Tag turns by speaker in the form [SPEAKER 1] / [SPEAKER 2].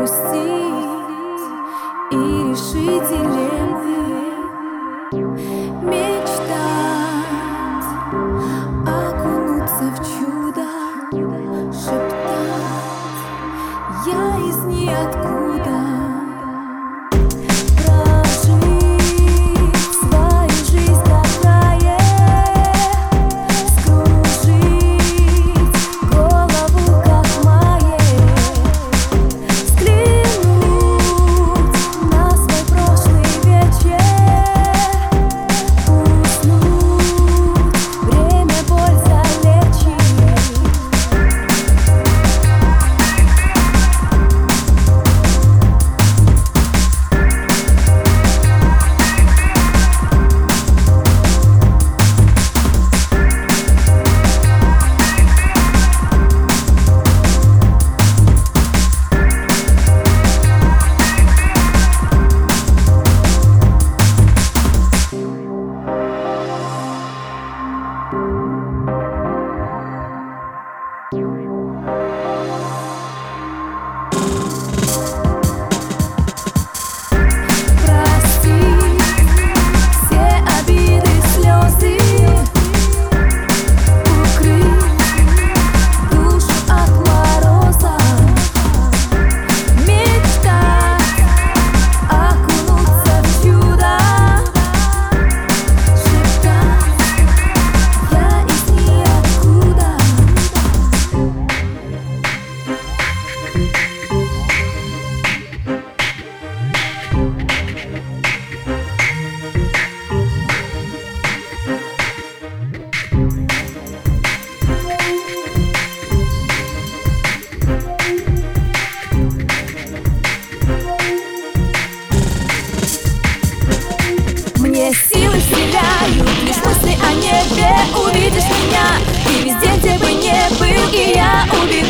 [SPEAKER 1] простить и решить дилеммы, мечтать, окунуться в чудо, шептать, я из ниоткуда. меня. И везде, где бы не был, и я убегу.